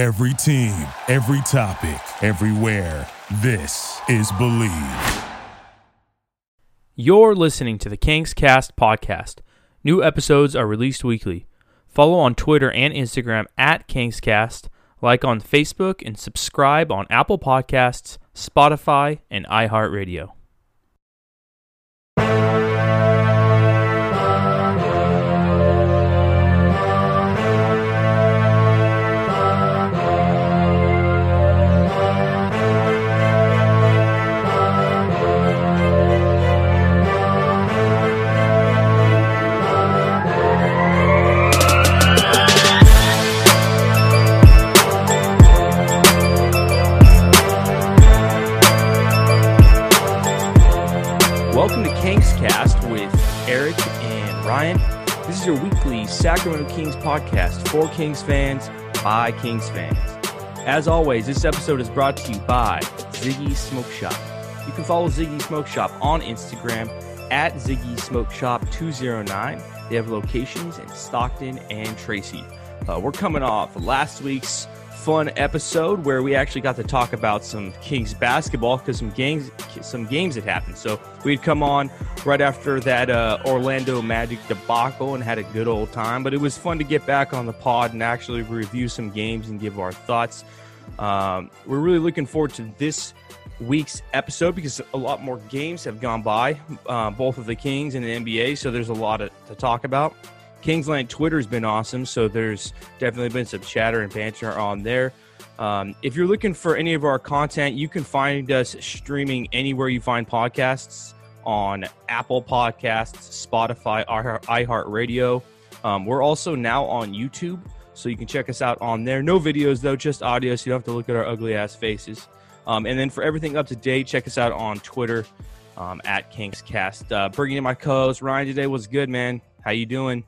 Every team, every topic, everywhere. This is Believe. You're listening to the Kings Cast podcast. New episodes are released weekly. Follow on Twitter and Instagram at Kingscast, like on Facebook, and subscribe on Apple Podcasts, Spotify, and iHeartRadio. Sacramento Kings podcast for Kings fans by Kings fans. As always, this episode is brought to you by Ziggy Smoke Shop. You can follow Ziggy Smoke Shop on Instagram at Ziggy Smoke Shop 209. They have locations in Stockton and Tracy. Uh, we're coming off last week's fun episode where we actually got to talk about some Kings basketball because some games some games had happened. So we'd come on right after that uh, Orlando Magic debacle and had a good old time. But it was fun to get back on the pod and actually review some games and give our thoughts. Um, we're really looking forward to this week's episode because a lot more games have gone by, uh, both of the Kings and the NBA. So there's a lot to, to talk about. Kingsland Twitter's been awesome, so there's definitely been some chatter and banter on there. Um, if you're looking for any of our content, you can find us streaming anywhere you find podcasts on Apple Podcasts, Spotify, iHeartRadio. Um, we're also now on YouTube, so you can check us out on there. No videos though, just audio, so you don't have to look at our ugly ass faces. Um, and then for everything up to date, check us out on Twitter um, at Kingscast. Uh, bringing in my co-host Ryan today was good, man. How you doing?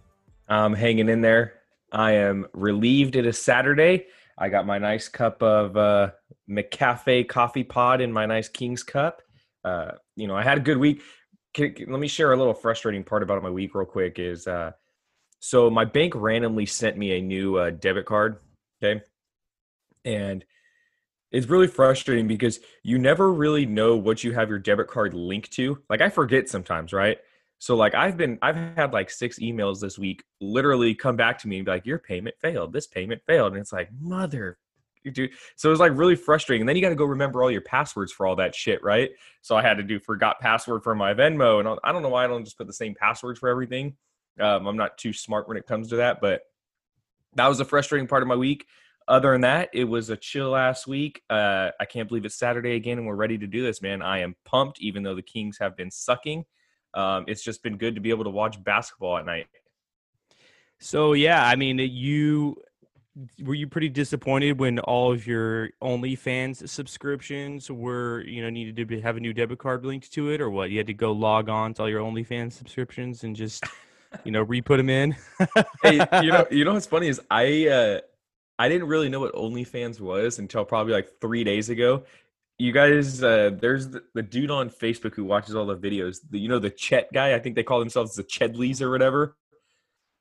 I'm hanging in there. I am relieved it is Saturday. I got my nice cup of uh, McCafe coffee pod in my nice King's cup. Uh, you know, I had a good week. Can, can, let me share a little frustrating part about my week real quick. Is uh, so my bank randomly sent me a new uh, debit card. Okay, and it's really frustrating because you never really know what you have your debit card linked to. Like I forget sometimes, right? So like I've been I've had like six emails this week literally come back to me and be like your payment failed. This payment failed. And it's like, mother dude. So it was like really frustrating. And then you got to go remember all your passwords for all that shit, right? So I had to do forgot password for my Venmo and I don't know why I don't just put the same passwords for everything. Um, I'm not too smart when it comes to that, but that was a frustrating part of my week. Other than that, it was a chill last week. Uh, I can't believe it's Saturday again and we're ready to do this, man. I am pumped, even though the Kings have been sucking um, it's just been good to be able to watch basketball at night. So yeah, I mean, you were you pretty disappointed when all of your OnlyFans subscriptions were you know needed to be, have a new debit card linked to it, or what? You had to go log on to all your OnlyFans subscriptions and just you know re-put them in. hey, you know, you know what's funny is I uh, I didn't really know what OnlyFans was until probably like three days ago, you guys uh there's the, the, dude on facebook who watches all the videos the, you know the chet guy? I think they call themselves the chedleys or whatever.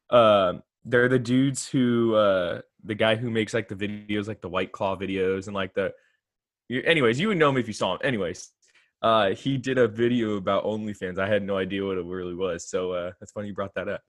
Uh, they're the dudes who uh the guy who makes like the videos like the white claw videos and like the anyways you would know him if you saw him. Anyways uh, he did a video about OnlyFans. I had no idea what it really was, so uh, that's funny you brought that up.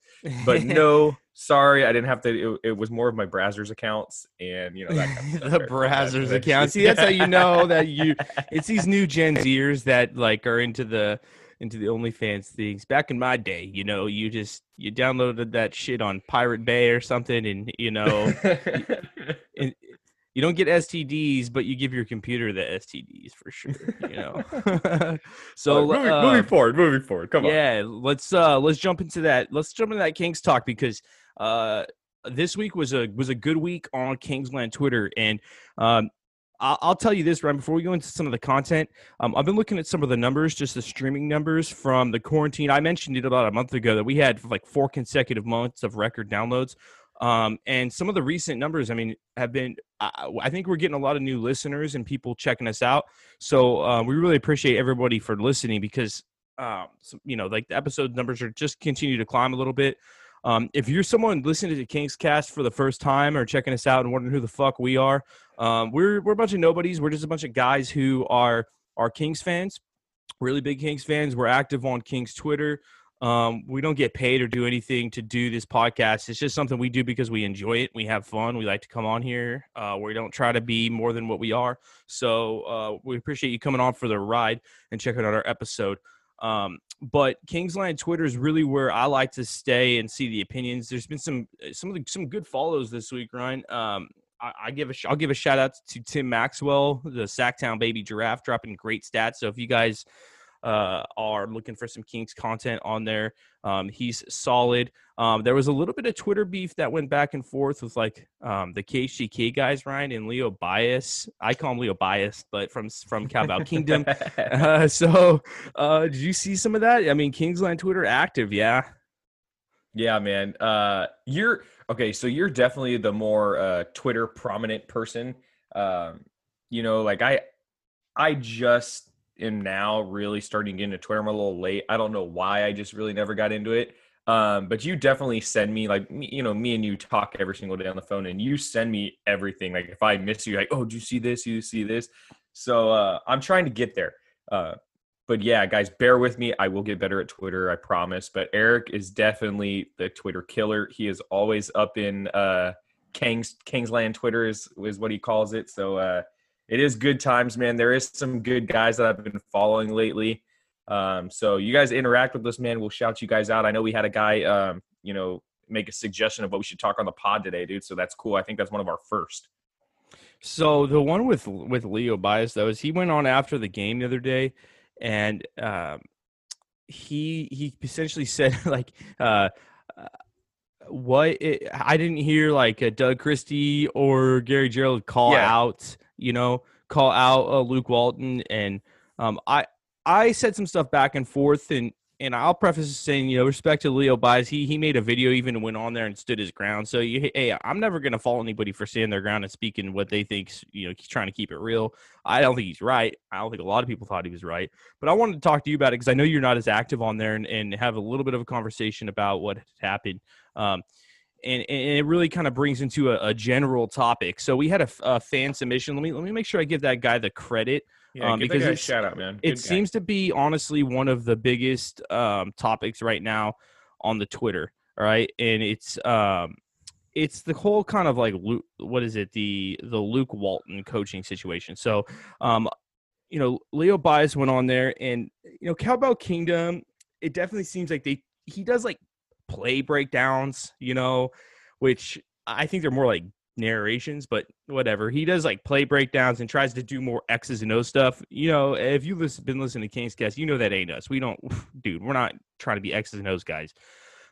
But no, sorry, I didn't have to. It, it, was more of my Brazzers accounts, and you know that kind of the Brazzers accounts. See, that's how you know that you. It's these new Gen Zers that like are into the into the OnlyFans things. Back in my day, you know, you just you downloaded that shit on Pirate Bay or something, and you know, and, you don't get STDs, but you give your computer the STDs for sure. You know. so moving, uh, moving, forward, moving forward. Come on. Yeah, let's uh let's jump into that. Let's jump into that Kings talk because uh this week was a was a good week on Kingsland Twitter, and um I'll, I'll tell you this right before we go into some of the content. Um, I've been looking at some of the numbers, just the streaming numbers from the quarantine. I mentioned it about a month ago that we had like four consecutive months of record downloads um, and some of the recent numbers, I mean, have been, I, I think we're getting a lot of new listeners and people checking us out. So uh, we really appreciate everybody for listening because, um, you know, like the episode numbers are just continue to climb a little bit. Um, if you're someone listening to Kings Cast for the first time or checking us out and wondering who the fuck we are, um, we're we're a bunch of nobodies. We're just a bunch of guys who are are Kings fans, really big Kings fans. We're active on Kings Twitter. Um, we don't get paid or do anything to do this podcast. It's just something we do because we enjoy it. We have fun. We like to come on here. Uh, we don't try to be more than what we are. So uh, we appreciate you coming on for the ride and checking out our episode. Um, but Kingsland Twitter is really where I like to stay and see the opinions. There's been some some of the, some good follows this week, Ryan. Um, I, I give a I'll give a shout out to Tim Maxwell, the Sacktown baby giraffe, dropping great stats. So if you guys uh, are looking for some Kings content on there. Um, he's solid. Um, there was a little bit of Twitter beef that went back and forth with like um, the KHTK guys, Ryan and Leo Bias. I call him Leo Bias, but from from Cowbell Kingdom. Uh, so, uh, did you see some of that? I mean, Kingsland Twitter active, yeah. Yeah, man. Uh, you're okay. So you're definitely the more uh, Twitter prominent person. Um, you know, like I, I just am now really starting to get into Twitter. I'm a little late. I don't know why. I just really never got into it. Um, but you definitely send me like you know me and you talk every single day on the phone, and you send me everything. Like if I miss you, like oh, do you see this? You see this? So uh, I'm trying to get there. Uh, but yeah, guys, bear with me. I will get better at Twitter, I promise. But Eric is definitely the Twitter killer. He is always up in uh, Kings Kingsland Twitter is is what he calls it. So uh, it is good times, man. There is some good guys that I've been following lately. Um, so you guys interact with us, man. We'll shout you guys out. I know we had a guy, um, you know, make a suggestion of what we should talk on the pod today, dude. So that's cool. I think that's one of our first. So the one with with Leo Bias though is he went on after the game the other day, and um, he he essentially said like. Uh, what it, I didn't hear like Doug Christie or Gary Gerould call yeah. out you know, call out uh, Luke Walton. And um, I I said some stuff back and forth, and and I'll preface saying, you know, respect to Leo Bias, he he made a video even went on there and stood his ground. So you, hey, I'm never gonna fault anybody for standing their ground and speaking what they think. You know, he's trying to keep it real. I don't think he's right. I don't think a lot of people thought he was right. But I wanted to talk to you about it because I know you're not as active on there and, and have a little bit of a conversation about what happened. Um, and, and it really kind of brings into a, a general topic. So we had a, a, fan submission. Let me let me make sure I give that guy the credit. Yeah, um, because a shout out, man. Good it guy. seems to be honestly one of the biggest um, topics right now on the Twitter. All right, and it's um, it's the whole kind of like what is it the the Luke Walton coaching situation. So, um, you know, Leo Bias went on there, and you know, Cowbell Kingdom. It definitely seems like they he does like play breakdowns, you know, which I think they're more like narrations, but whatever. He does like play breakdowns and tries to do more X's and O stuff. You know, if you've listen, been listening to King's Cast, you know that ain't us. We don't, dude, we're not trying to be X's and O's guys.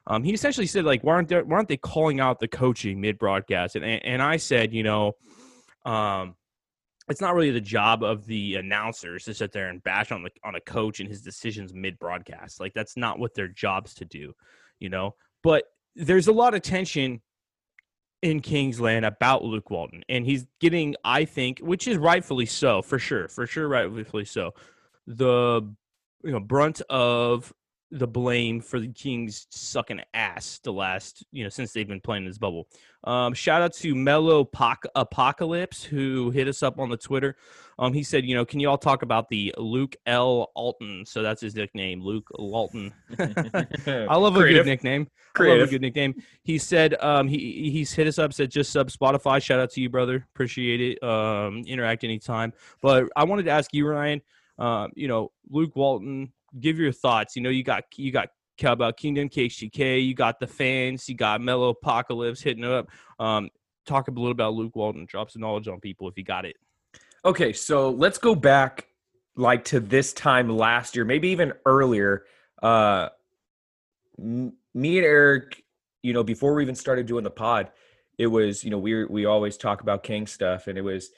Um, he essentially said like, why aren't they, why aren't they calling out the coaching mid broadcast? And, and I said, you know, um, it's not really the job of the announcers to sit there and bash on the on a coach and his decisions mid broadcast. Like that's not what their jobs to do you know. But there's a lot of tension in Kingsland about Luke Walton, and he's getting, I think, which is rightfully so, for sure, for sure, rightfully so, the you know brunt of the blame for the Kings sucking ass the last, you know, since they've been playing this bubble. Um, shout out to Mellow Apocalypse who hit us up on the Twitter. Um, he said, you know, can you all talk about the Luke L. Alton? So that's his nickname, Luke Walton. I love a good nickname. Creative. I love a good nickname. He said, um, he he's hit us up, said just sub Spotify. Shout out to you, brother. Appreciate it. Um, interact anytime. But I wanted to ask you, Ryan. Um, you know, Luke Walton, give your thoughts. You know, you got you got about Kingdom KHTK, you got the fans, you got Mellow Apocalypse hitting up. Um, talk a little about Luke Walton. Drop some knowledge on people if you got it. Okay, so let's go back like to this time last year, maybe even earlier. Uh, m- me and Eric, you know, before we even started doing the pod, it was you know we we always talk about King stuff, and it was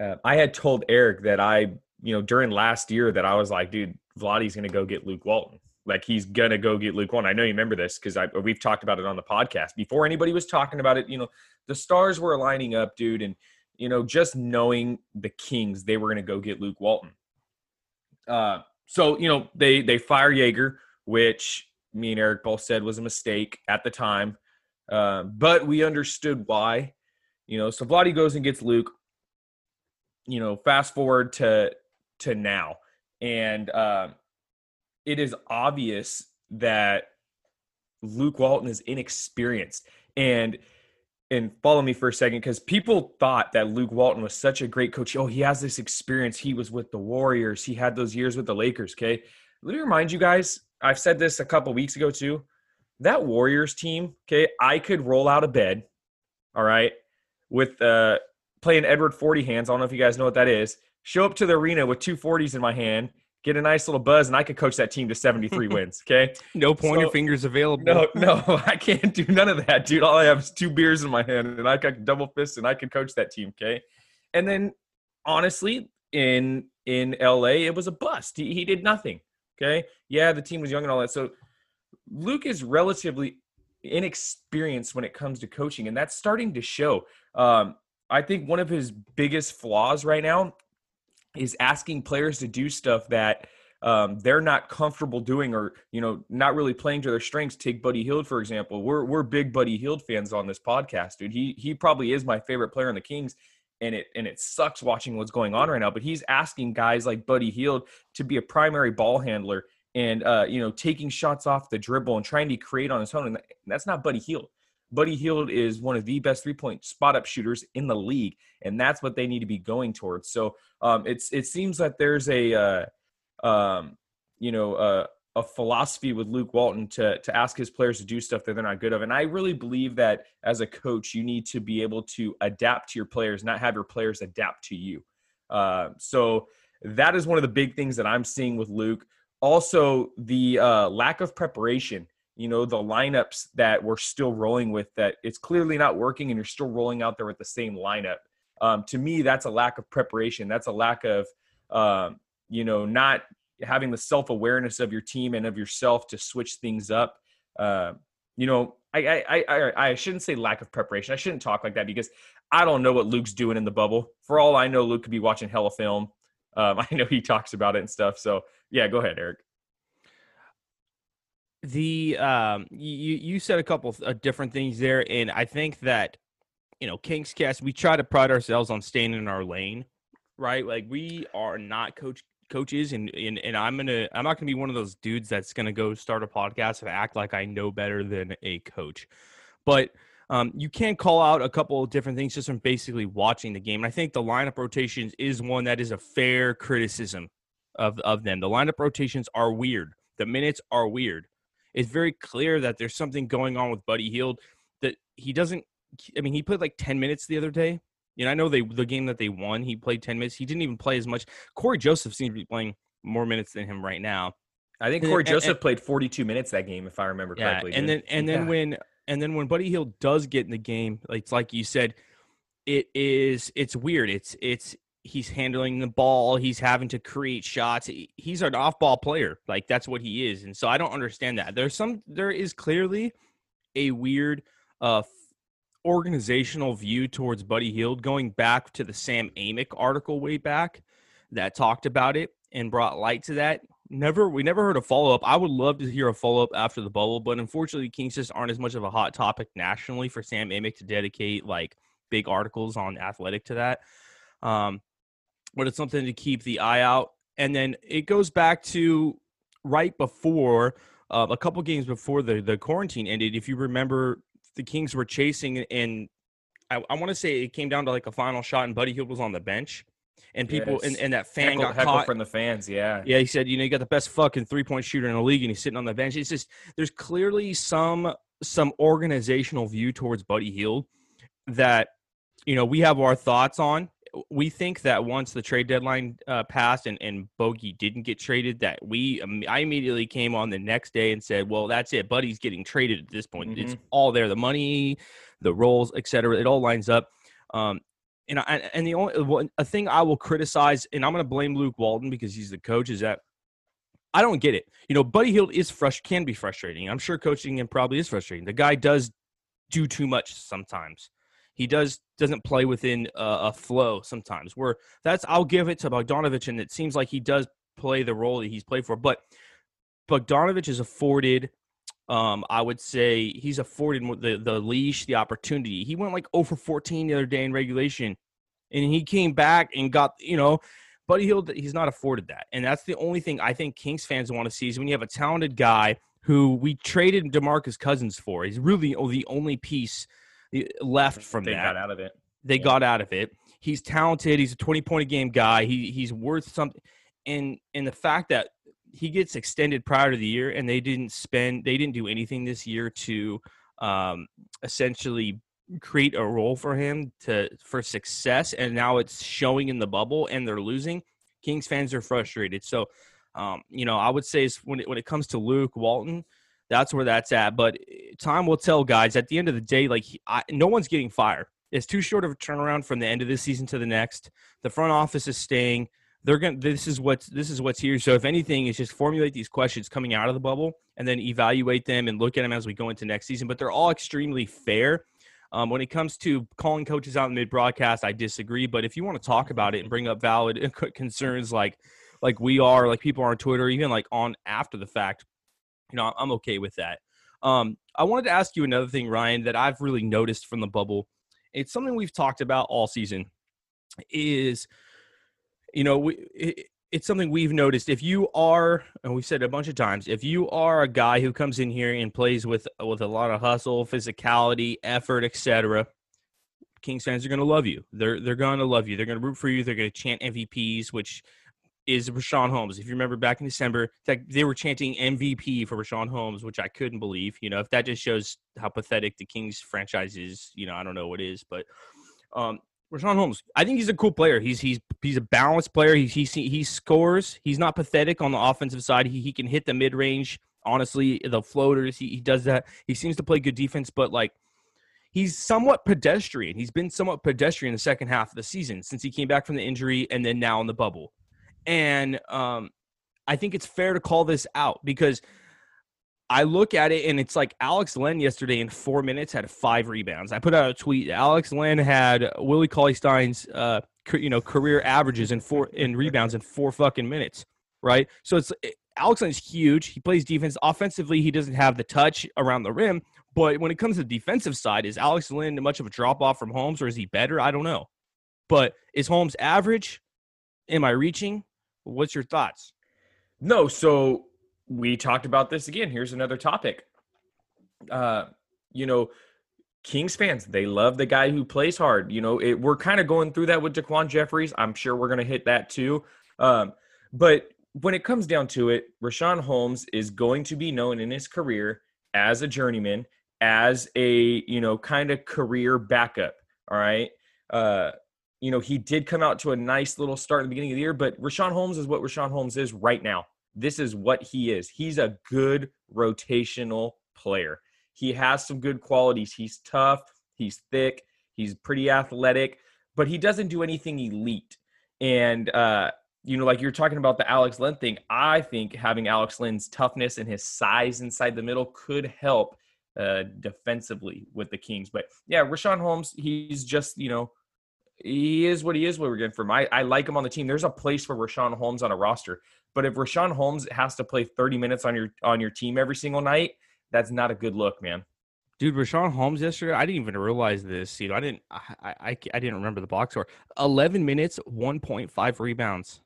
uh, I had told Eric that I you know during last year that I was like, dude, Vlade's going to go get Luke Walton. Like he's going to go get Luke Walton. I know you remember this because we've talked about it on the podcast before anybody was talking about it. You know, the stars were lining up, dude, and you know just knowing the Kings, they were going to go get Luke Walton. Uh, so you know they they fire Joerger, which me and Eric both said was a mistake at the time, uh, but we understood why. You know, so Vlade goes and gets Luke. You know, fast forward to to now, and uh, it is obvious that Luke Walton is inexperienced. And and follow me for a second because people thought that Luke Walton was such a great coach. Oh, he has this experience. He was with the Warriors. He had those years with the Lakers. Okay, let me remind you guys. I've said this a couple weeks ago too. That Warriors team. Okay, I could roll out of bed. All right, with uh playing Edward Forty hands. I don't know if you guys know what that is. Show up to the arena with two 40s in my hand get a nice little buzz, and I could coach that team to 73 wins. Okay. No pointer so, fingers available. No, no, I can't do none of that, dude. All I have is two beers in my hand, and I got double fists, and I could coach that team. Okay. And then, honestly, in in LA, it was a bust. He, he did nothing. Okay. Yeah, the team was young and all that. So Luke is relatively inexperienced when it comes to coaching, and that's starting to show. Um, I think one of his biggest flaws right now is asking players to do stuff that um, they're not comfortable doing or you know not really playing to their strengths. Take Buddy Hield for example. We're we're big Buddy Hield fans on this podcast, dude. He he probably is my favorite player in the Kings, and it and it sucks watching what's going on right now. But he's asking guys like Buddy Hield to be a primary ball handler and uh, you know taking shots off the dribble and trying to create on his own, and that's not Buddy Hield. Buddy Hield is one of the best three point spot up shooters in the league, and that's what they need to be going towards. So um, it's it seems that there's a uh, um, you know uh, a philosophy with Luke Walton to to ask his players to do stuff that they're not good of, and I really believe that as a coach, you need to be able to adapt to your players, not have your players adapt to you. Uh, so that is one of the big things that I'm seeing with Luke. Also, the uh, lack of preparation you know the lineups that we're still rolling with that it's clearly not working and you're still rolling out there with the same lineup. Um, to me that's a lack of preparation. That's a lack of um, you know not having the self-awareness of your team and of yourself to switch things up. Uh, you know I, I i i shouldn't say lack of preparation. I shouldn't talk like that because i don't know what luke's doing in the bubble. For all i know luke could be watching hella film. Um, i know he talks about it and stuff. So yeah go ahead eric the um you you said a couple of uh, different things there and i think that you know kings cast we try to pride ourselves on staying in our lane right like we are not coach coaches and and, and i'm gonna i'm not gonna be one of those dudes that's gonna go start a podcast and act like i know better than a coach but um, you can call out a couple of different things just from basically watching the game. And I think the lineup rotations is one that is a fair criticism of, of them. The lineup rotations are weird. The minutes are weird it's very clear that there's something going on with Buddy Hield that he doesn't. I mean, he played like 10 minutes the other day. You know, I know they the game that they won, he played 10 minutes. He didn't even play as much. Cory Joseph seems to be playing more minutes than him right now. I think Cory Joseph and, played 42 minutes that game, if I remember correctly. Yeah, and then and then yeah. when and then when Buddy Hield does get in the game, it's like you said, it is it's weird. It's it's he's handling the ball, he's having to create shots. He's an off-ball player. Like that's what he is. And so I don't understand that. There's some there is clearly a weird uh organizational view towards Buddy Hield going back to the Sam Amick article way back that talked about it and brought light to that. Never we never heard a follow-up. I would love to hear a follow-up after the bubble, but unfortunately Kings just aren't as much of a hot topic nationally for Sam Amick to dedicate like big articles on athletic to that. Um, but it's something to keep the eye out. And then it goes back to right before uh, a couple games before the the quarantine ended. If you remember, the Kings were chasing, and I, I want to say it came down to like a final shot, and Buddy Hield was on the bench. And people yes. and, and that fan heckle, got heckle caught from the fans. Yeah, yeah. He said, you know, you got the best fucking three point shooter in the league, and he's sitting on the bench. It's just there's clearly some some organizational view towards Buddy Hield that you know we have our thoughts on we think that once the trade deadline uh, passed and, and Bogey didn't get traded, that we um, I immediately came on the next day and said, "Well, that's it. Buddy's getting traded at this point. Mm-hmm. It's all there. The money, the roles, etc. It all lines up." Um, and I, and the only a thing I will criticize, and I'm going to blame Luke Walton because he's the coach, is that I don't get it. You know, Buddy Hield is fresh can be frustrating. I'm sure coaching him probably is frustrating. The guy does do too much sometimes he does doesn't play within a, a flow sometimes. Where that's I'll give it to Bogdanovich, and it seems like he does play the role that he's played for. But Bogdanovich is afforded um, I would say he's afforded the the leash, the opportunity. He went like over 14 the other day in regulation, and he came back and got you know. Buddy Hield, he's not afforded that, and that's the only thing I think Kings fans want to see is when you have a talented guy who we traded Demarcus Cousins for. He's really the only piece left from they that. got out of it. They Yeah. got out of it. He's talented. He's a 20 point a game guy. He he's worth something. And and the fact that he gets extended prior to the year and they didn't spend they didn't do anything this year to um essentially create a role for him to for success and now it's showing in the bubble and they're losing kings fans are frustrated so um you know i would say is when it, when it comes to luke walton that's where that's at but eh, time will tell guys. At the end of the day like I, no one's getting fired. It's too short of a turnaround from the end of this season to the next. The front office is staying. They're going this is what's this is what's here. So if anything is just formulate these questions coming out of the bubble and then evaluate them and look at them as we go into next season but they're all extremely fair. Um, when it comes to calling coaches out in mid broadcast i disagree but if you want to talk about it and bring up valid concerns like like we are like people on twitter even like on after the fact you know i'm okay with that. Um, i wanted to ask you another thing ryan that i've really noticed from the bubble. It's something we've talked about all season is you know we, it, it's something we've noticed. If you are and we've said a bunch of times if you are a guy who comes in here and plays with with a lot of hustle physicality effort etc kings fans are going to love you. They're they're going to love you. They're going to root for you. They're going to chant mvps which is Richaun Holmes. If you remember back in December, they were chanting MVP for Richaun Holmes, which I couldn't believe. You know, if that just shows how pathetic the Kings franchise is, you know, I don't know what is, but um, Richaun Holmes, I think he's a cool player. He's he's he's a balanced player. He he he scores. He's not pathetic on the offensive side. He he can hit the mid range. Honestly, the floaters. He he does that. He seems to play good defense, but like he's somewhat pedestrian. He's been somewhat pedestrian the second half of the season since he came back from the injury and then now in the bubble. And um, I think it's fair to call this out because I look at it and it's like Alex Len yesterday in four minutes had five rebounds. I put out a tweet. Alex Len had Willie Cauley Stein's uh, you know career averages in four in rebounds in four fucking minutes, right? So it's Alex Len's huge. He plays defense. Offensively, he doesn't have the touch around the rim. But when it comes to the defensive side, is Alex Len much of a drop off from Holmes or is he better? I don't know. But is Holmes average? Am I reaching? What's your thoughts? No, so we talked about this again. Here's another topic. Uh, you know, Kings fans, they love the guy who plays hard. You know, it, we're kind of going through that with DaQuan Jeffries. I'm sure we're going to hit that too. Um, but when it comes down to it, Richaun Holmes is going to be known in his career as a journeyman, as a, you know, kind of career backup. All right. Uh, you know, he did come out to a nice little start in the beginning of the year, but Richaun Holmes is what Richaun Holmes is right now. This is what he is. He's a good rotational player. He has some good qualities. He's tough, he's thick, he's pretty athletic, but he doesn't do anything elite. And uh, you know, like you're talking about the Alex Len thing, I think having Alex Len's toughness and his size inside the middle could help uh, defensively with the Kings. But yeah, Richaun Holmes, he's just, you know, he is what he is what we're getting from. I, I like him on the team. There's a place for Richaun Holmes on a roster. But if Richaun Holmes has to play 30 minutes on your on your team every single night, that's not a good look, man. Dude, Richaun Holmes yesterday, I didn't even realize this. You know, I didn't I, I, I didn't remember the box score. 11 minutes, 1.5 rebounds.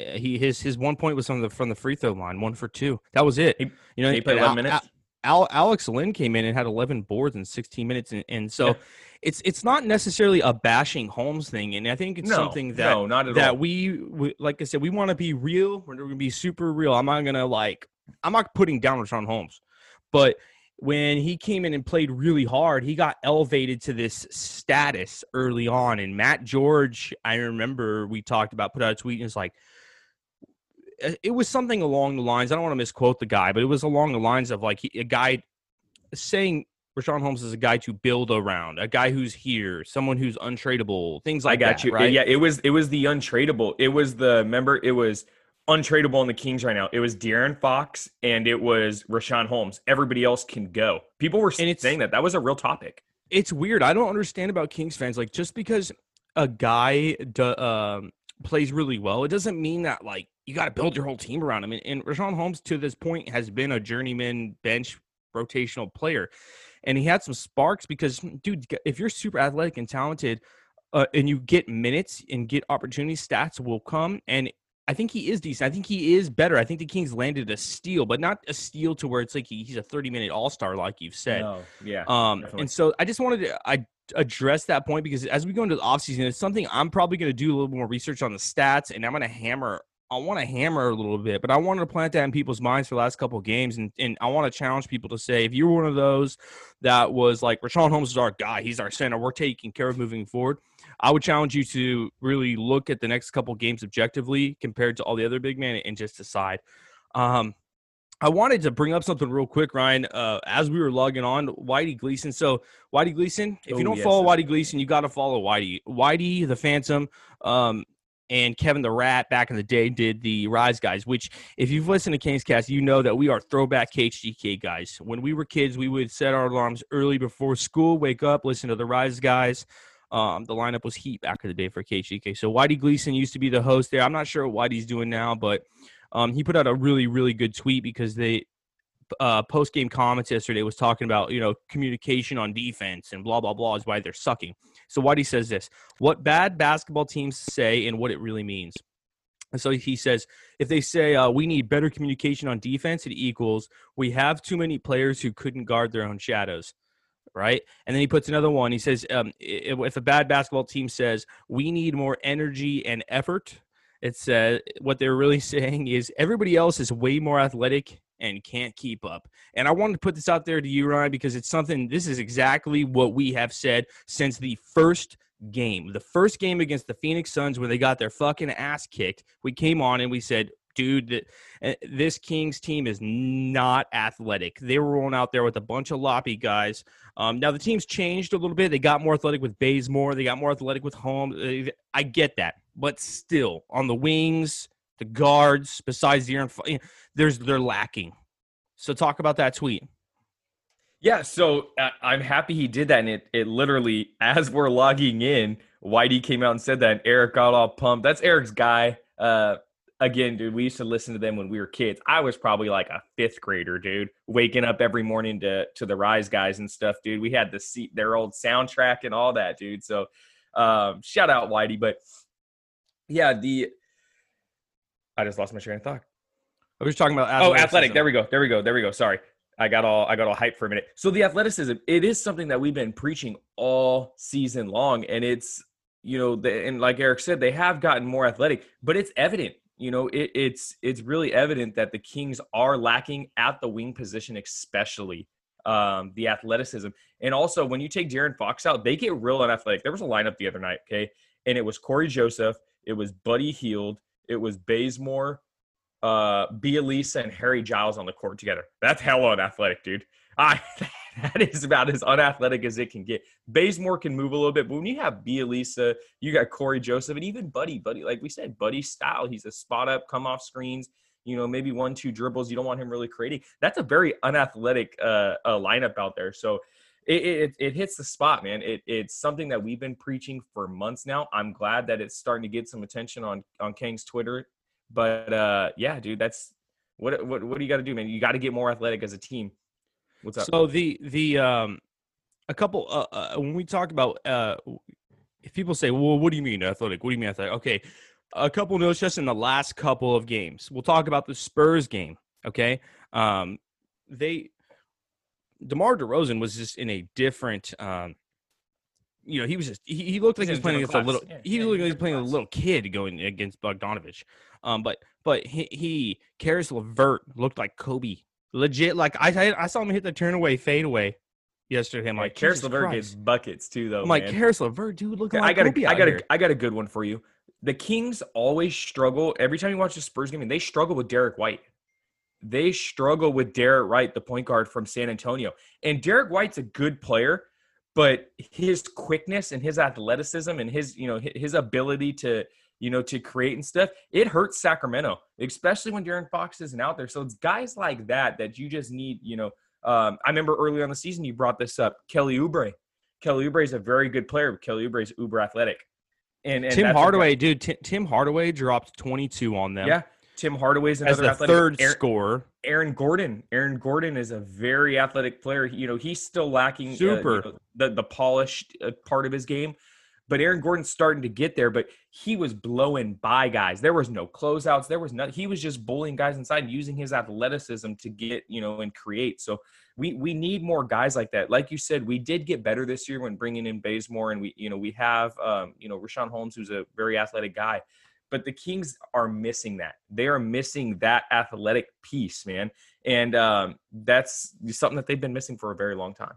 Uh, He his his one point was from the from the free throw line, one for two. That was it. He- you know, He played and 11 Al- minutes. Al, Alex Len came in and had 11 boards in 16 minutes, and, and so Yeah. it's it's not necessarily a bashing Holmes thing, and I think it's no, something that no, not at that all. we, we like I said, we want to be real. We're going to be super real. I'm not gonna like I'm not putting down Richaun Holmes, but when he came in and played really hard, he got elevated to this status early on. And Matt George, I remember we talked about put out a tweet and it's like it was something along the lines. I don't want to misquote the guy, but it was along the lines of like he, a guy saying Richaun Holmes is a guy to build around, a guy who's here, someone who's untradeable, things like that. I got that, you. Right? Yeah, it was it was the untradeable. It was the remember it was untradeable in the Kings right now. It was De'Aaron Fox and it was Richaun Holmes. Everybody else can go. People were And saying that. That was a real topic. it's weird. I don't understand about Kings fans. Like just because a guy um, plays really well, it doesn't mean that like you got to build your whole team around him. And, and Richaun Holmes to this point has been a journeyman bench rotational player, and he had some sparks because, dude, if you're super athletic and talented, uh, and you get minutes and get opportunities, stats will come. And I think he is decent. I think he is better. I think the Kings landed a steal, but not a steal to where it's like he, he's a 30 minute all star, like you've said. No, yeah. Um, definitely. and so I just wanted to I address that point because as we go into the offseason, it's something I'm probably going to do a little more research on the stats, and I'm going to hammer. I want to hammer a little bit, but I wanted to plant that in people's minds for the last couple of games, and, and I want to challenge people to say if you were one of those that was like Richaun Holmes is our guy, he's our center, we're taking care of moving forward. I would challenge you to really look at the next couple games objectively compared to all the other big men and just decide. Um, I wanted to bring up something real quick, Ryan. Uh, as we were logging on, Whitey Gleason. So, Whitey Gleason, if you Oh, don't yes, follow Whitey Gleason, you got to follow Whitey. Whitey, the Phantom, um, and Kevin the Rat back in the day did the Rise Guys, which, if you've listened to King's Cast, you know that we are throwback KHTK guys. When we were kids, we would set our alarms early before school, wake up, listen to the Rise Guys. Um, the lineup was heat back in the day for KHTK. So Whitey Gleason used to be the host there. I'm not sure what Whitey's doing now, but um, he put out a really, really good tweet because they uh, post game comments yesterday was talking about you know communication on defense and blah blah blah is why they're sucking. So Whitey says this: what bad basketball teams say and what it really means. And so he says, if they say uh, we need better communication on defense, it equals we have too many players who couldn't guard their own shadows right? And then he puts another one. He says, um, if, a bad basketball team says we need more energy and effort, it says what they're really saying is everybody else is way more athletic and can't keep up. And I wanted to put this out there to you, Ryan, because it's something. This is exactly what we have said since the first game, the first game against the Phoenix Suns, where they got their fucking ass kicked. We came on and we said. Dude, uh, this Kings team is not athletic. They were rolling out there with a bunch of loppy guys um, now the team's changed a little bit. They got more athletic with Bazemore. They got more athletic with Holmes. Uh, I get that, but still, on the wings, the guards, besides the there's they're lacking. So talk about that tweet. Yeah, so uh, I'm happy he did that, and it it literally as we're logging in, Whitey came out and said that, and Eric got all pumped. That's Eric's guy. Uh, again, dude, we used to listen to them when we were kids. I was probably like a fifth grader, dude, waking up every morning to to the Rise guys and stuff, dude. We had the seat their old soundtrack and all that, dude. So um, shout out Whitey, but yeah, the I just lost my train of thought. I was talking about Oh, athletic. There we go. There we go. There we go. Sorry. I got all I got all hyped for a minute. So the athleticism, it is something that we've been preaching all season long, and it's you know, the, and like Eric said, they have gotten more athletic, but it's evident. You know, it, it's it's really evident that the Kings are lacking at the wing position, especially um, the athleticism. And also, when you take De'Aaron Fox out, they get real unathletic. There was a lineup the other night, okay, and it was Cory Joseph, it was Buddy Hield, it was Bazemore, uh Bjelica and Harry Giles on the court together. That's hella unathletic, dude. I that is about as unathletic as it can get. Bazemore can move a little bit, but when you have Bjelica, you got Cory Joseph, and even Buddy, Buddy, like we said, Buddy style. He's a spot up, come off screens, you know, maybe one, two dribbles. You don't want him really creating. That's a very unathletic uh, uh lineup out there. So it, it it hits the spot, man. It it's something that we've been preaching for months now. I'm glad that it's starting to get some attention on on Kang's Twitter. But uh yeah, dude, that's what what what do you got to do, man? You got to get more athletic as a team. What's up? So the the um a couple uh, uh when we talk about uh if people say, "Well, what do you mean athletic? What do you mean athletic?" Okay, a couple notes just in the last couple of games. We'll talk about the Spurs game. Okay, um, they DeMar DeRozan was just in a different. Um, you know, he was just he, he looked like he was playing against different a little. Yeah, he yeah, looked like he was playing a little kid going against Bogdanovich. Um, but but he, he Caris LeVert looked like Kobe. Legit, like I I, saw him hit the turn away fade away yesterday. I'm Yeah, like, Caris LeVert Christ. gets buckets too, though. I'm like, man. Caris LeVert, dude, look like I got Kobe a, I got a, I got a good one for you. The Kings always struggle every time you watch the Spurs game, and they struggle with Derrick White. They struggle with Derrick White, the point guard from San Antonio. And Derrick White's a good player, but his quickness and his athleticism and his, you know, his ability to, you know, to create and stuff, it hurts Sacramento, especially when De'Aaron Fox isn't out there. So it's guys like that that you just need, you know. Um, I remember early on the season you brought this up, Kelly Oubre. Kelly Oubre is a very good player, but Kelly Oubre is uber athletic. And, and Tim that's a guy- Hardaway, dude. Ti- Tim Hardaway dropped 22 on them. yeah, Tim Hardaway's as another the athletic. third Aaron, scorer. Aaron Gordon. Aaron Gordon is a very athletic player. You know, he's still lacking uh, you Super. know, the the polished uh, part of his game. But Aaron Gordon's starting to get there. But he was blowing by guys. There was no closeouts. There was no. He was just bullying guys inside, using his athleticism to get you know and create. So we we need more guys like that. Like you said, we did get better this year when bringing in Bazemore, and we you know we have um, you know Richaun Holmes, who's a very athletic guy. But the Kings are missing that. They are missing that athletic piece, man, and um, that's something that they've been missing for a very long time.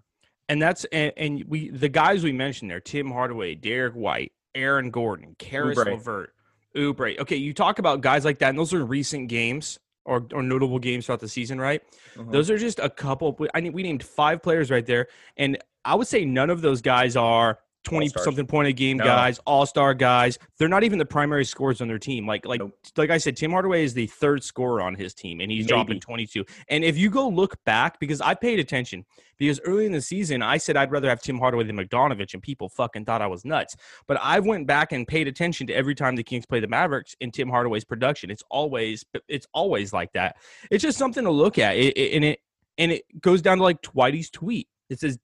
And that's and, and we the guys we mentioned there: Tim Hardaway, Derrick White, Aaron Gordon, Caris Oubre. Levert, Oubre. Okay, you talk about guys like that, and those are recent games or, or notable games throughout the season, right? Uh-huh. Those are just a couple. I mean, we named five players right there, and I would say none of those guys are twenty All-stars. something point a game No. guys, all star guys. They're not even the primary scorers on their team. Like like Nope. like I said, Tim Hardaway is the third scorer on his team, and he's dropping twenty two. And if you go look back, because I paid attention, because early in the season I said I'd rather have Tim Hardaway than Bogdanovich, and people fucking thought I was nuts. But I went back and paid attention to every time the Kings play the Mavericks in Tim Hardaway's production. It's always it's always like that. It's just something to look at, it, it- and it and it goes down to like Whitey's tweet. It says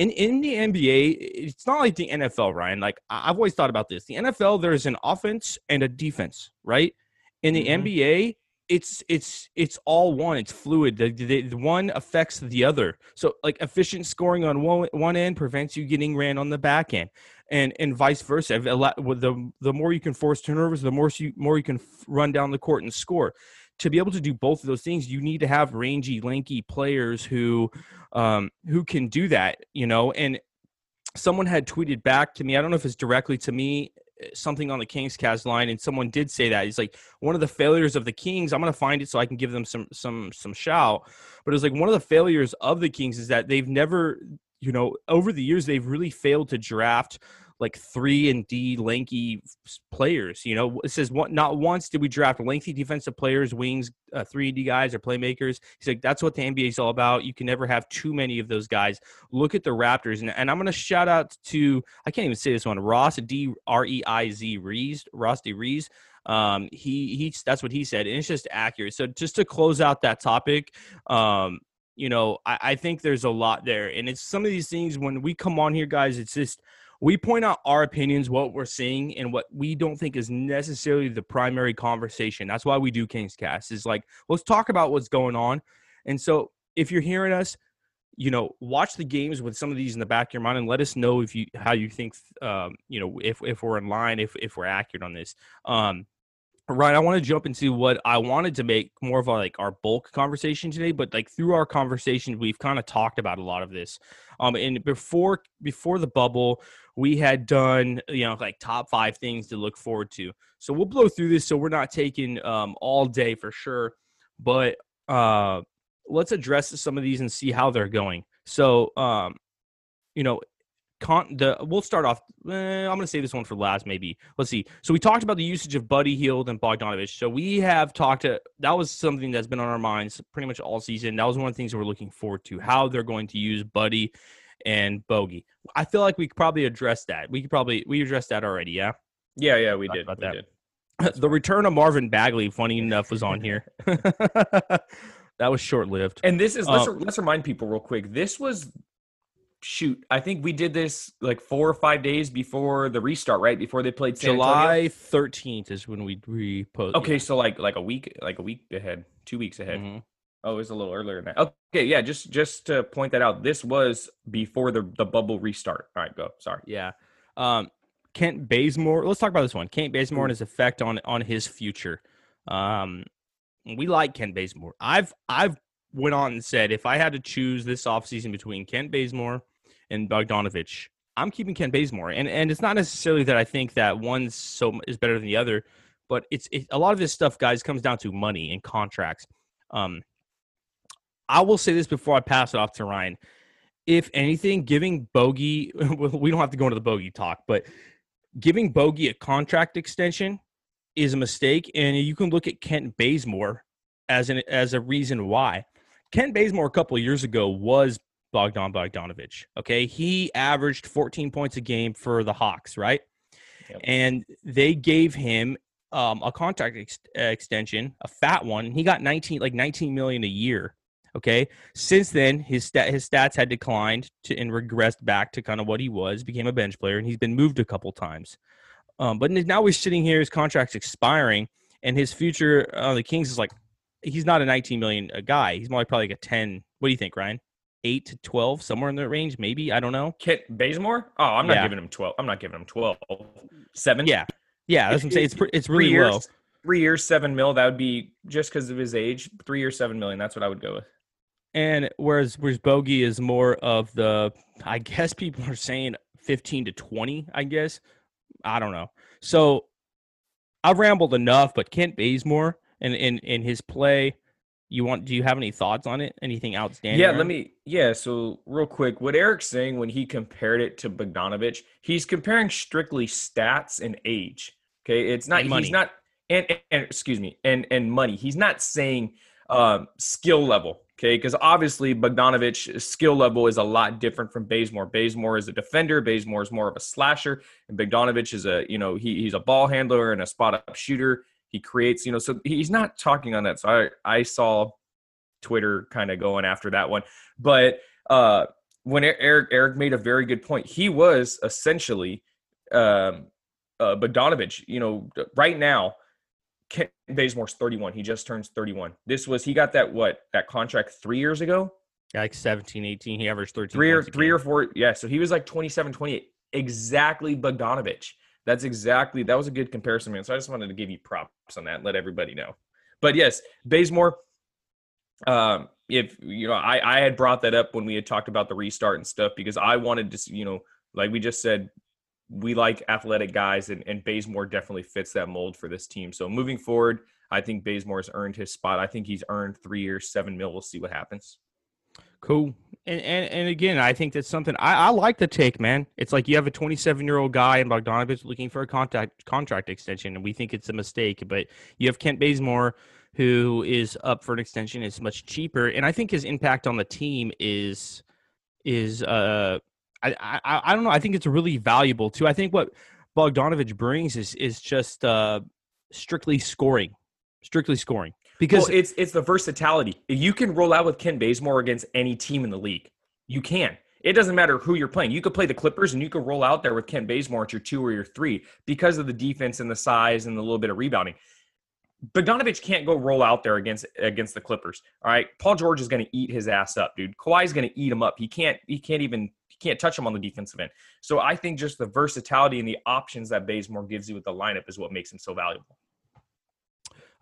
in in the NBA, it's not like the NFL, Ryan. Like I've always thought about this. The NFL, there's an offense and a defense, right? In the Mhm. NBA, it's it's it's all one. It's fluid. The, the, the one affects the other. So like efficient scoring on one one end prevents you getting ran on the back end, and and vice versa. If a lot- with The the more you can force turnovers, the more you more you can run down the court and score. To be able to do both of those things, you need to have rangy, lanky players who um, who can do that. You know, and someone had tweeted back to me. I don't know if it's directly to me, eh, something on the Kings cast line, and someone did say that. He's like, one of the failures of the Kings. I'm gonna find it so I can give them some some some shout. But it was like one of the failures of the Kings is that they've never, you know, over the years they've really failed to draft like three and D lanky players. You know, it says not once did we draft lengthy defensive players, wings, uh, three and D guys or playmakers. He's like, that's what the NBA is all about. You can never have too many of those guys. Look at the Raptors, and, and I'm gonna shout out to I can't even say this one, Ross D R E I Z Rees, Ross D Rees. Um, he he that's what he said, and it's just accurate. So just to close out that topic, um, you know, I, I think there's a lot there, and it's some of these things when we come on here, guys. It's just we point out our opinions, what we're seeing, and what we don't think is necessarily the primary conversation. That's why we do Kings Cast. Is like let's talk about what's going on, and so if you're hearing us, you know, watch the games with some of these in the back of your mind, and let us know if you how you think, um, you know, if if we're in line, if if we're accurate on this. Um, Right, I want to jump into what I wanted to make more of a, like our bulk conversation today, but like through our conversation, we've kind of talked about a lot of this. Um, and before before the bubble, we had done you know like top five things to look forward to. So we'll blow through this, so we're not taking um all day for sure, but uh, let's address some of these and see how they're going. So um, you know, con the we'll start off eh, i'm going to save this one for last maybe. Let's see. So we talked about the usage of buddy Hield and bogdanovich. So we have talked to that was something that's been on our minds pretty much all season. That was one of the things we're looking forward to how they're going to use buddy and bogey i feel like we could probably address that we could probably we addressed that already yeah Yeah, yeah, we Talked did. about we that. did. the return of marvin bagley funny enough was on here that was short-lived And this is let's, Um, let's remind people real quick. This was shoot. I think we did this like four or five days before the restart, right? Before they played San july 13th is when we repost Okay, so like like a week, like a week ahead, two weeks ahead. Mhm. Oh, it was a little earlier than that. Okay, yeah, just just to point that out, this was before the the bubble restart. All right, go. Sorry. Yeah. Um, Kent Bazemore. Let's talk about this one. Kent Bazemore and his effect on on his future. Um, we like Kent Bazemore. I've I've went on and said if I had to choose this offseason between Kent Bazemore and Bogdanovich, I'm keeping Kent Bazemore. And and it's not necessarily that I think that one's so is better than the other, but it's it, a lot of this stuff, guys, comes down to money and contracts. Um, I will say this before I pass it off to Ryan if anything, giving Bogey, we don't have to go into the Bogey talk, but giving Bogey a contract extension is a mistake. And you can look at Kent Bazemore as an as a reason why. Kent Bazemore a couple of years ago was Bogdan Bogdanovich. Okay. He averaged 14 points a game for the Hawks, right? Yep. and they gave him um, a contract ex- extension, a fat one. He got 19 like 19 million a year. Okay. Since then, his stat his stats had declined to and regressed back to kind of what he was, became a bench player, and he's been moved a couple times. Um, but now we're sitting here, his contract's expiring, and his future on the Kings is like he's not a 19 million a guy. He's more like probably like a 10. What do you think, Ryan? Eight to 12, somewhere in that range, maybe. I don't know. Kent Bazemore? Oh, I'm not Yeah. giving him 12. I'm not giving him 12. Seven? Yeah, yeah, that's what I'm saying. It's it's really three years, low. Three years, seven mil. That would be just because of his age. Three years, seven million. That's what I would go with. And whereas whereas Bogey is more of the, I guess people are saying 15 to 20. I guess I don't know. So I've rambled enough, but Kent Bazemore and in in his play, you want? Do you have any thoughts on it? Anything outstanding? Yeah, let me. Yeah, so real quick, what Eric's saying when he compared it to Bogdanovich, he's comparing strictly stats and age. Okay, it's not. And money. He's not. And, and, and excuse me, and and money. He's not saying um, skill level. Okay, because obviously Bogdanovich's skill level is a lot different from Bazemore. Bazemore is a defender. Bazemore is more of a slasher, and Bogdanovich is a you know he, he's a ball handler and a spot up shooter. He creates you know so he's not talking on that. So I I saw Twitter kind of going after that one. But uh, when Eric Eric made a very good point, he was essentially um, uh, Bogdanovich. You know, right now, Kent Bazemore's 31. He just turns 31. This was he got that what that contract three years ago, Yeah, like 17, 18. He averaged 13. three or three or four. Yeah, so he was like 27, 28. Exactly Bogdanovich. That's exactly that was a good comparison, man. So I just wanted to give you props on that, and let everybody know. But yes, Bazemore. Um, if you know, I I had brought that up when we had talked about the restart and stuff because I wanted to, you know, like we just said, we like athletic guys, and and Bazemore definitely fits that mold for this team. So moving forward, I think Bazemore's earned his spot. I think he's earned three years, seven mil. We'll see what happens. Cool. And, and and again, I think that's something I, I like the take, man. It's like you have a 27 year old guy in Bogdanovich looking for a contact contract extension, and we think it's a mistake. But you have Kent Bazemore, who is up for an extension. It's much cheaper, and I think his impact on the team is is uh I I, I don't know. I think it's really valuable too. I think what Bogdanovich brings is is just uh strictly scoring, strictly scoring. Because well, it's it's the versatility. You can roll out with Kent Bazemore against any team in the league. You can. It doesn't matter who you're playing. You could play the Clippers and you could roll out there with Kent Bazemore at your two or your three because of the defense and the size and the little bit of rebounding. Bogdanovich can't go roll out there against against the Clippers. All right, Paul George is going to eat his ass up, dude. Kawhi's going to eat him up. He can't. He can't even. Can't touch him on the defensive end. So I think just the versatility and the options that Bazemore gives you with the lineup is what makes him so valuable.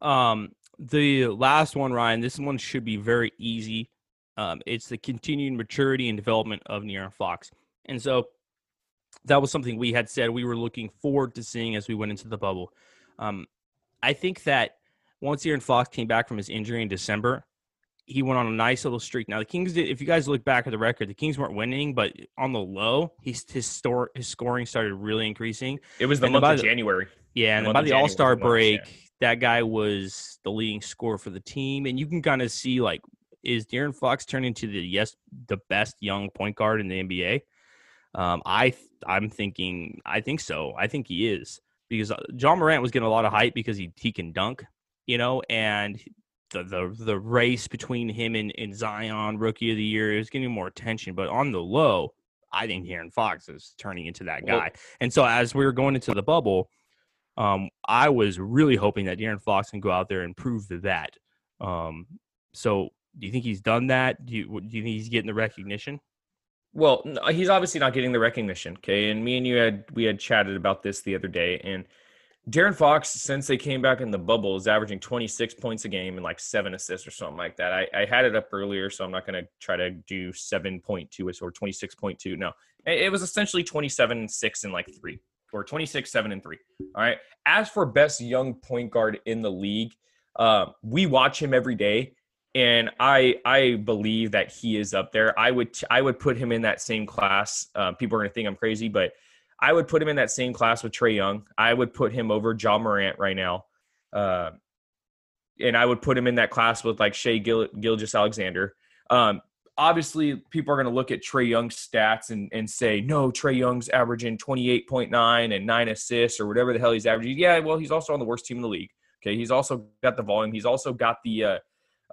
Um, the last one, Ryan, this one should be very easy. Um, it's the continued maturity and development of De'Aaron Fox. And so that was something we had said we were looking forward to seeing as we went into the bubble. Um, I think that once Aaron Fox came back from his injury in December, he went on a nice little streak. Now the Kings did. If you guys look back at the record, the Kings weren't winning, but on the low, he's his store his scoring started really increasing. It was the And month of the- January. Yeah, and The by the All Star was the month, break, yeah. that guy was the leading scorer for the team, and you can kind of see like, is De'Aaron Fox turning into the yes the best young point guard in the NBA? Um, I I'm thinking I think so. I think he is because uh, Ja Morant was getting a lot of hype because he he can dunk, you know, and the the the race between him and, and Zion, rookie of the year, is getting more attention. But on the low, I think De'Aaron Fox is turning into that guy. And so as we were going into the bubble, um, I was really hoping that De'Aaron Fox can go out there and prove that. Um, so do you think he's done that? Do you do you think he's getting the recognition? Well, n- he's obviously not getting the recognition. Okay, and me and you had we had chatted about this the other day, and De'Aaron Fox, since they came back in the bubble, is averaging 26 points a game and like seven assists or something like that. I, I had it up earlier, so I'm not going to try to do 7.2 or 26.2. No, it, was essentially 27, six, and like three, or 26, seven, and three. All right. As for best young point guard in the league, uh, we watch him every day and I I believe that he is up there. I would I would put him in that same class. Uh, people are gonna think I'm crazy, but I would put him in that same class with Trae Young. I would put him over Ja Morant right now, uh, and I would put him in that class with like Shai Gil- Gilgeous-Alexander. Um, obviously people are going to look at Trae Young's stats and, and say, no, Trae Young's averaging 28.9 and nine assists or whatever the hell he's averaging. Yeah, well, he's also on the worst team in the league. Okay. He's also got the volume. He's also got the, uh,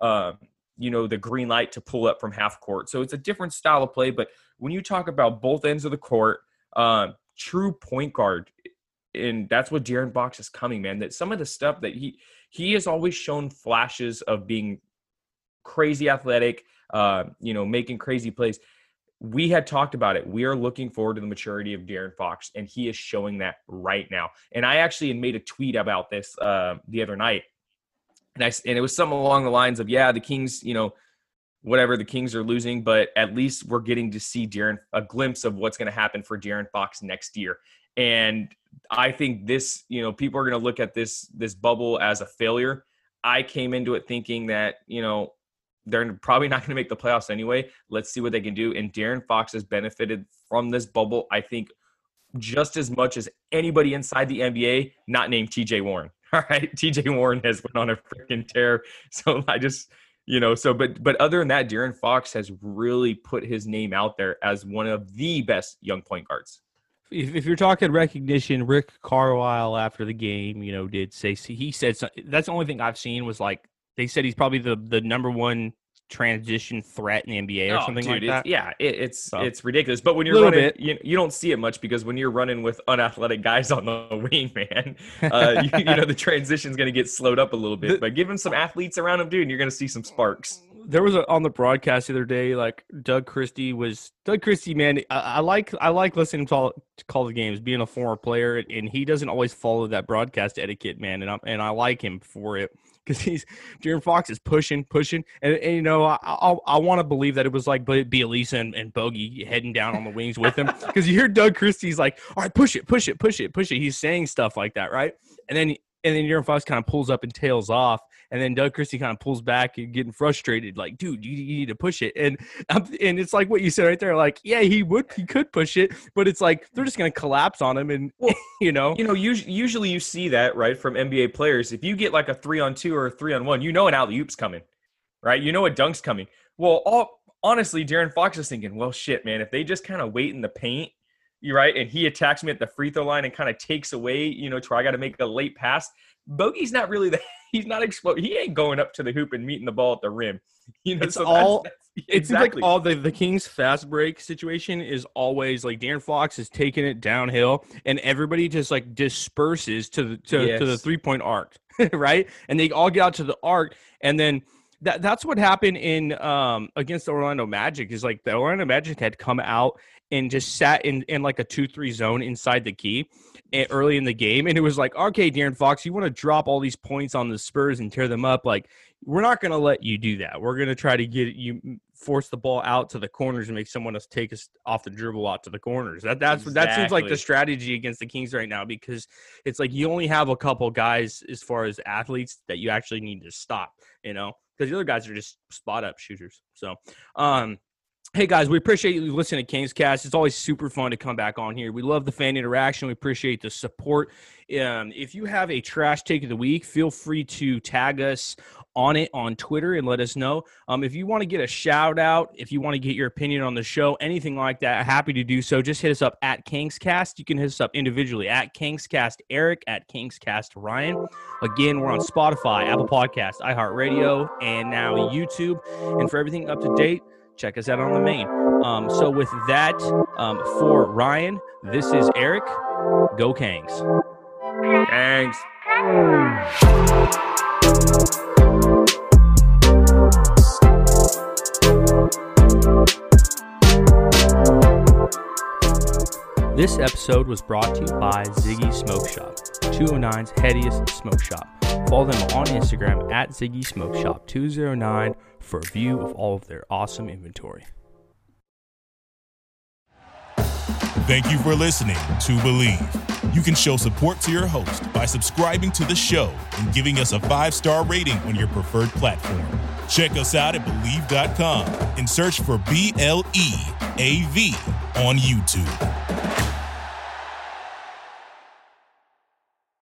uh, you know, the green light to pull up from half court. So it's a different style of play. But when you talk about both ends of the court, uh, true point guard, and that's what De'Aaron Fox is coming, man. That some of the stuff that he he has always shown flashes of being crazy athletic, uh, you know, making crazy plays. We had talked about it. We are looking forward to the maturity of De'Aaron Fox, and he is showing that right now. And I actually made a tweet about this uh, the other night, and I and it was something along the lines of, "Yeah, the Kings, you know, whatever the Kings are losing, but at least we're getting to see De'Aaron a glimpse of what's going to happen for De'Aaron Fox next year." And I think this, you know, people are going to look at this this bubble as a failure. I came into it thinking that, you know, they're probably not going to make the playoffs anyway. Let's see what they can do. And De'Aaron Fox has benefited from this bubble, I think, just as much as anybody inside the NBA, not named TJ Warren. All right. TJ Warren has went on a freaking tear. So I just, you know, so but but other than that, De'Aaron Fox has really put his name out there as one of the best young point guards. If, if you're talking recognition, Rick Carlisle after the game, you know, did say he said that's the only thing I've seen was like they said he's probably the the number one transition threat in the NBA or oh, something dude, like that. Yeah, it, it's so. it's ridiculous. But when you're running, you, you, don't see it much because when you're running with unathletic guys on the wing, man, uh, you, you, know the transition's going to get slowed up a little bit. but give him some athletes around him, dude, and you're going to see some sparks. There was a, on the broadcast the other day, like Doug Christie was Doug Christie, man. I, I like I like listening to, all, to call the games, being a former player, and he doesn't always follow that broadcast etiquette, man. And I and I like him for it because he's De'Aaron Fox is pushing, pushing, and, and you know I I, I want to believe that it was like Bjelica and, and Bogey heading down on the wings with him because you hear Doug Christie's like, all right, push it, push it, push it, push it. He's saying stuff like that, right? And then and then De'Aaron Fox kind of pulls up and tails off, and then Doug Christie kind of pulls back and getting frustrated, like, dude, you, you need to push it. And and it's like what you said right there, like, yeah, he would, he could push it, but it's like they're just gonna collapse on him, and well, you know, you know, usually, usually you see that right from NBA players. If you get like a three on two or a three on one, you know an alley oop's coming, right? You know a dunk's coming. Well, all honestly, De'Aaron Fox is thinking, well, shit, man, if they just kind of wait in the paint you're right, and he attacks me at the free throw line and kind of takes away, you know, to I got to make a late pass. Bogey's not really the he's not explode. He ain't going up to the hoop and meeting the ball at the rim. You know, it's so all. That's, that's, it exactly. seems like all the the Kings fast break situation is always like De'Aaron Fox is taking it downhill, and everybody just like disperses to the to, yes. to the three point arc, right? And they all get out to the arc, and then that that's what happened in um against the Orlando Magic is like the Orlando Magic had come out and just sat in in like a two three zone inside the key early in the game, and it was like, okay, De'Aaron Fox, you want to drop all these points on the Spurs and tear them up? Like, we're not going to let you do that. We're going to try to get you force the ball out to the corners and make someone else take us off the dribble out to the corners. That that's exactly. that seems like the strategy against the Kings right now because it's like you only have a couple guys as far as athletes that you actually need to stop. You know, because the other guys are just spot up shooters. So, um, Hey guys, we appreciate you listening to Kings Cast. It's always super fun to come back on here. We love the fan interaction. We appreciate the support. Um, if you have a trash take of the week, feel free to tag us on it on Twitter and let us know. Um, if you want to get a shout out, if you want to get your opinion on the show, anything like that, happy to do so. Just hit us up at Kings Cast. You can hit us up individually at Kings Cast Eric, at Kings Cast Ryan. Again, we're on Spotify, Apple Podcasts, iHeartRadio, and now YouTube. And for everything up to date, check us out on the main. Um, so with that, um, for Ryan, this is Eric. Go Kangs. Thanks. This episode was brought to you by Ziggy Smoke Shop, 209's headiest smoke shop. Follow them on Instagram at Ziggy Smoke Shop 209 for a view of all of their awesome inventory. Thank you for listening to Bleav. You can show support to your host by subscribing to the show and giving us a five star rating on your preferred platform. Check us out at Bleav.com and search for B L E A V on YouTube.